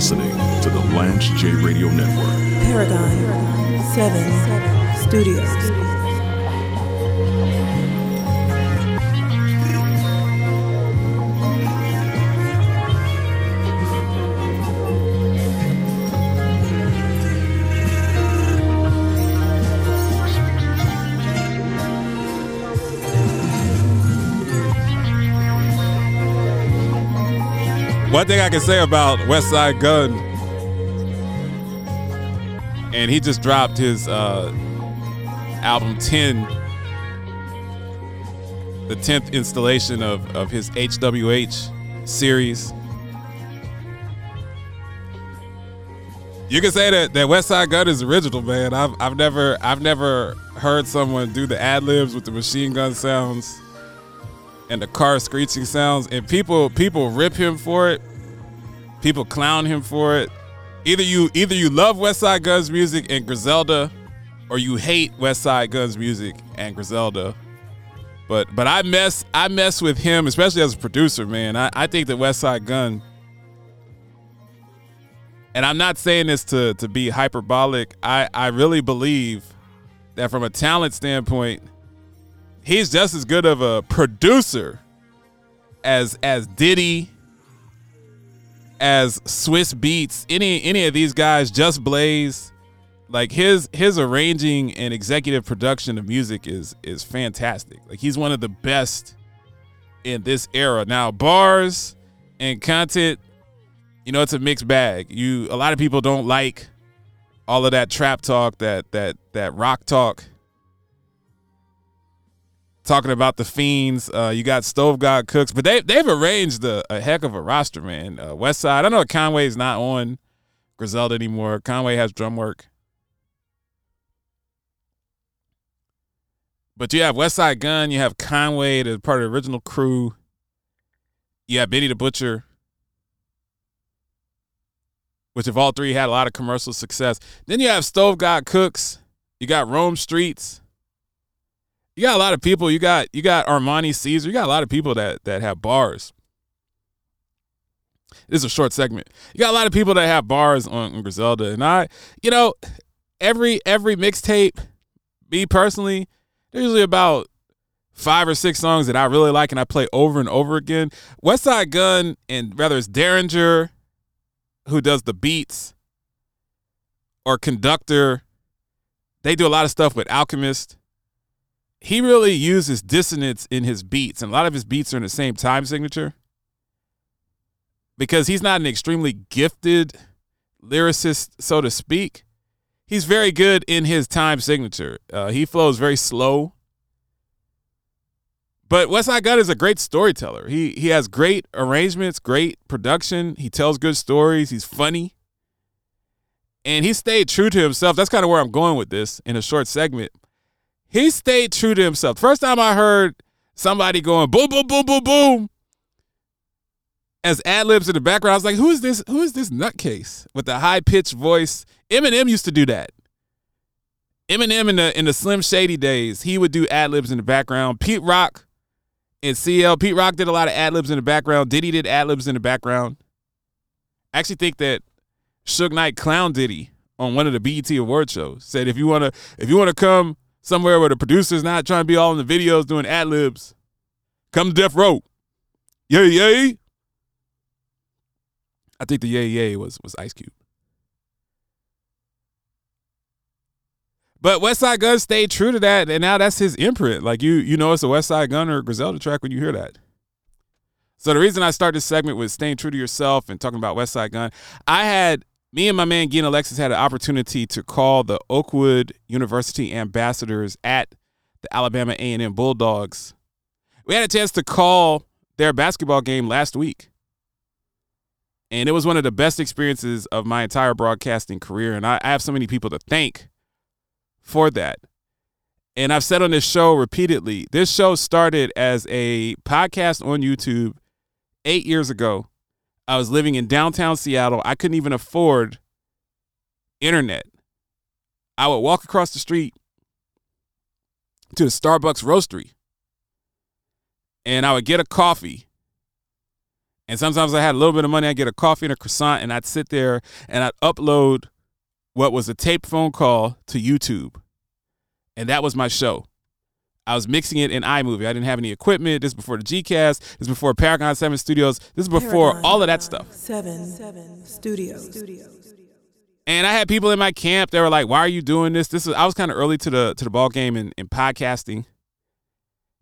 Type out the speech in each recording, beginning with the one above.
listening to the Lance J Radio Network. Paragon 7 Studios. One thing I can say about Westside Gunn, and he just dropped his uh, album 10, the 10th installation of, of his HWH series. You can say that that Westside Gunn is original, man. I've I've never I've never heard someone do the ad libs with the machine gun sounds and the car screeching sounds and people people rip him for it. People clown him for it. Either you either you love westside gunn's music and griselda or you hate westside gunn's music and griselda. But but i mess i mess with him especially as a producer man. I, I think that westside gunn and i'm not saying this to to be hyperbolic. I i really believe that from a talent standpoint he's just as good of a producer as as Diddy, as Swizz Beatz, any any of these guys, Just Blaze. Like his his arranging and executive production of music is is fantastic. Like he's one of the best in this era. Now bars and content, you know, it's a mixed bag. You a lot of people don't like all of that trap talk, that that that rock talk talking about the fiends. Uh, you got Stove God Cooks, but they they've arranged a, a heck of a roster, man. Uh, West Side. I know Conway's not on Griselda anymore. Conway has Drumwork, but you have Westside Gunn. You have Conway, the part of the original crew. You have Benny the Butcher. Which, if all three had a lot of commercial success, then you have Stove God Cooks. You got Rome Streetz you got a lot of people. You got you got Armani Caesar. You got a lot of people that that have bars. This is a short segment. You got a lot of people that have bars on, Griselda, and I, you know, every every mixtape, me personally, there's usually about five or six songs that I really like and I play over and over again. Westside Gunn and whether it's Daringer, who does the beats, or Conductor, they do a lot of stuff with Alchemist he really uses dissonance in his beats, and a lot of his beats are in the same time signature because he's not an extremely gifted lyricist, so to speak. He's very good in his time signature. Uh, he flows very slow. But Westside Gunn is a great storyteller. He he has great arrangements, great production. He tells good stories. He's funny. And he stayed true to himself. That's kind of where I'm going with this in a short segment he stayed true to himself. First time I heard somebody going boom, boom, boom, boom, boom, as ad libs in the background, I was like, who is this? Who is this nutcase with the high pitched voice? Eminem used to do that. Eminem in the in the Slim Shady days, he would do ad libs in the background. Pete Rock and CL, Pete Rock did a lot of ad libs in the background. Diddy did ad libs in the background. I actually think that Suge Knight clown Diddy on one of the BET award shows. Said if you wanna if you wanna come somewhere where the producer's not trying to be all in the videos doing ad libs. Come to Death Row. Yay, yay. I think the yay, yay was, was Ice Cube. But Westside Gunn stayed true to that, and now that's his imprint. Like you, you know, it's a Westside Gunn or Griselda track when you hear that. So the reason I start this segment with staying true to yourself and talking about Westside Gunn, I had me and my man Gian Alexis had an opportunity to call the Oakwood University ambassadors at the Alabama A&M Bulldogs. We had a chance to call their basketball game last week. And it was one of the best experiences of my entire broadcasting career. And I, I have so many people to thank for that. And I've said on this show repeatedly this show started as a podcast on YouTube eight years ago I was living in downtown Seattle. I couldn't even afford internet. I would walk across the street to the Starbucks roastery and I would get a coffee And sometimes I had a little bit of money, I'd get a coffee and a croissant, and I'd sit there and I'd upload what was a tape phone call to YouTube. And that was my show. I was mixing it in iMovie. I didn't have any equipment. This is before the Gcast. This is before Paragon 7 Studios. This is before Paragon all of that stuff. Seven, seven studios. And I had people in my camp that were like, "Why are you doing this?" This is I was kind of early to the to the ball game in, in podcasting,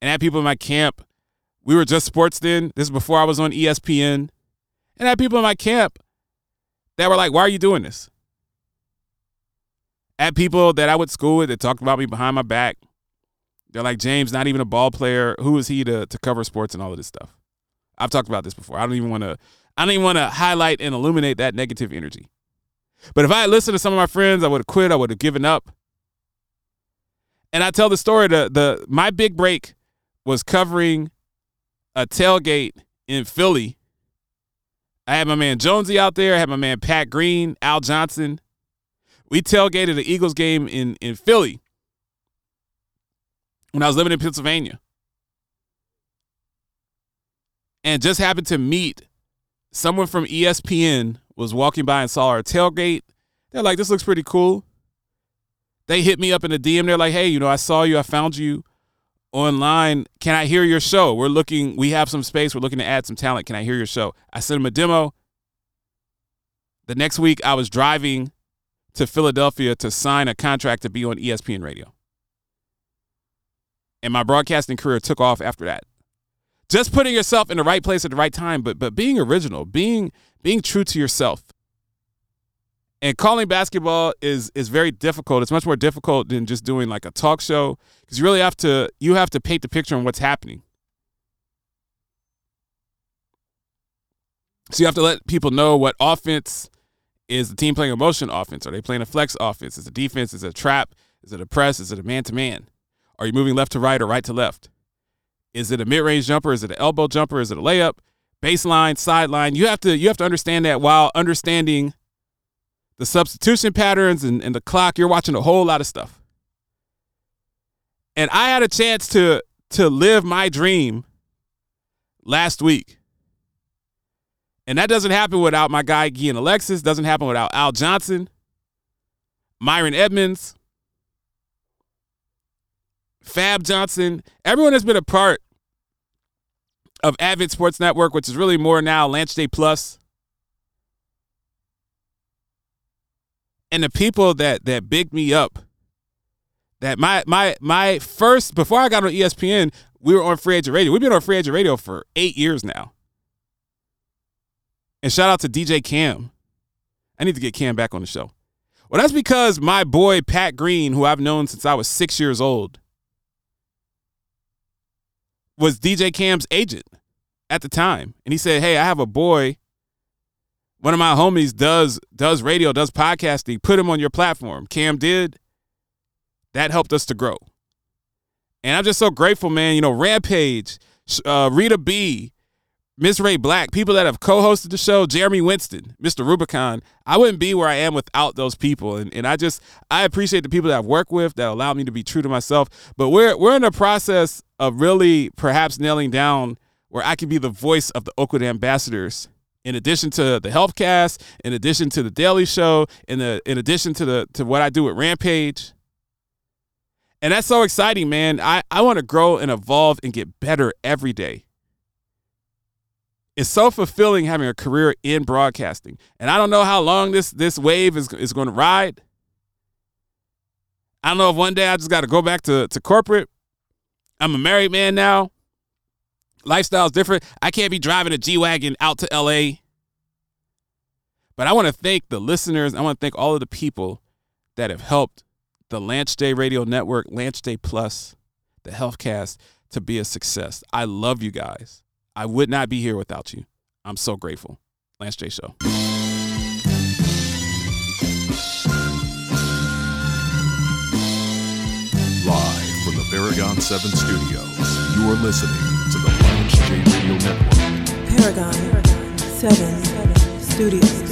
and I had people in my camp. We were just sports then. This is before I was on ESPN, and I had people in my camp that were like, "Why are you doing this?" I had people that I went to school with that talked about me behind my back. They're like, "James, not even a ball player. Who is he to to cover sports and all of this stuff?" I've talked about this before. I don't even want to. I don't even want to highlight and illuminate that negative energy. But if I had listened to some of my friends, I would have quit. I would have given up. And I tell the story. The the my big break was covering a tailgate in Philly. I had my man Jonesy out there. I had my man Pat Green, Al Johnson. We tailgated the Eagles game in in Philly when I was living in Pennsylvania, and just happened to meet someone from ESPN was walking by and saw our tailgate. They're like, this looks pretty cool. They hit me up in the DM. They're like, hey, you know, I saw you. I found you online. Can I hear your show? We're looking, we have some space. We're looking to add some talent. Can I hear your show? I sent them a demo. The next week, I was driving to Philadelphia to sign a contract to be on ESPN radio. And my broadcasting career took off after that. Just putting yourself in the right place at the right time but but being original being being true to yourself. And calling basketball is is very difficult. It's much more difficult than just doing like a talk show because you really have to you have to paint the picture on what's happening. So you have to let people know what offense is the team playing a motion offense. Are they playing a flex offense? Is it defense? Is it a trap? Is it a press? Is it a man-to-man are you moving left to right or right to left is it a mid-range jumper? Is it an elbow jumper? Is it a layup? Baseline, sideline. You have to you have to understand that while understanding the substitution patterns and, and the clock, you're watching a whole lot of stuff. And I had a chance to to live my dream last week. And that doesn't happen without my guy Gian Alexis, doesn't happen without Al Johnson, Myron Edmonds, Fab Johnson, everyone has been a part of Avid Sports Network, which is really more now Lance J Plus. And the people that that bigged me up, that my my my first before I got on ESPN, we were on Free Agent Radio. We've been on Free Agent Radio for eight years now. And shout out to DJ Cam. I need to get Cam back on the show. Well, that's because my boy Pat Green, who I've known since I was six years old, was DJ Cam's agent at the time. And he said, Hey, I have a boy. One of my homies does does radio, does podcasting. Put him on your platform. Cam did. That helped us to grow. And I'm just so grateful, man. You know, Rampage, uh, Rita B, Miss Ray Black, people that have co-hosted the show, Jeremy Winston, Mr. Rubicon. I wouldn't be where I am without those people. And and I just I appreciate the people that I've worked with that allow me to be true to myself. But we're we're in the process of really perhaps nailing down where I can be the voice of the Oakwood Ambassadors. In addition to the Healthcast, in addition to the Daily Show, in the in addition to the to what I do at Rampage. And that's so exciting, man. I, I want to grow and evolve and get better every day. It's so fulfilling having a career in broadcasting. And I don't know how long this this wave is, is going to ride. I don't know if one day I just got to go back to, to corporate. I'm a married man now. Lifestyle's different. I can't be driving a G Wagon out to LA. But I want to thank the listeners. I want to thank all of the people that have helped the Lance J Radio Network, Lance J Plus, the Healthcast to be a success. I love you guys. I would not be here without you. I'm so grateful. Lance J Show. Live from the Paragon 7 studios, you are listening to the Lance J Radio Network. Paragon 7 Studios.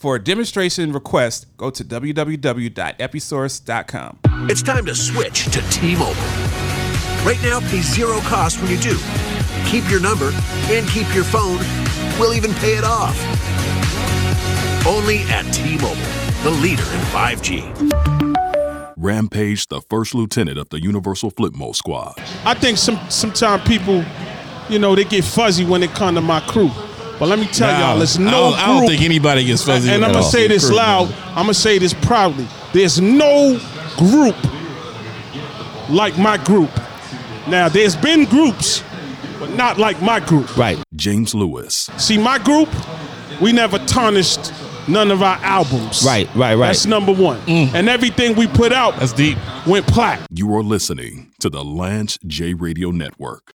For a demonstration request, go to www.episource.com. It's time to switch to T-Mobile. Right now, pay zero cost when you do. Keep your number and keep your phone. We'll even pay it off. Only at T-Mobile, the leader in 5G. Rampage, the first lieutenant of the Universal Flipmode Squad. I think some sometimes people, you know, they get fuzzy when it come to my crew. But let me tell Nah, y'all, there's I no don't- group. I don't think anybody gets fuzzy And I'm gonna say this loud. I'm gonna say this proudly. There's no group like my group. Now, there's been groups, but not like my group. Right. James Lewis, See, my group, we never tarnished none of our albums. Right, right, right. That's number one. Mm. And everything we put out That's deep. went plat. you are listening to the Lance J Radio Network.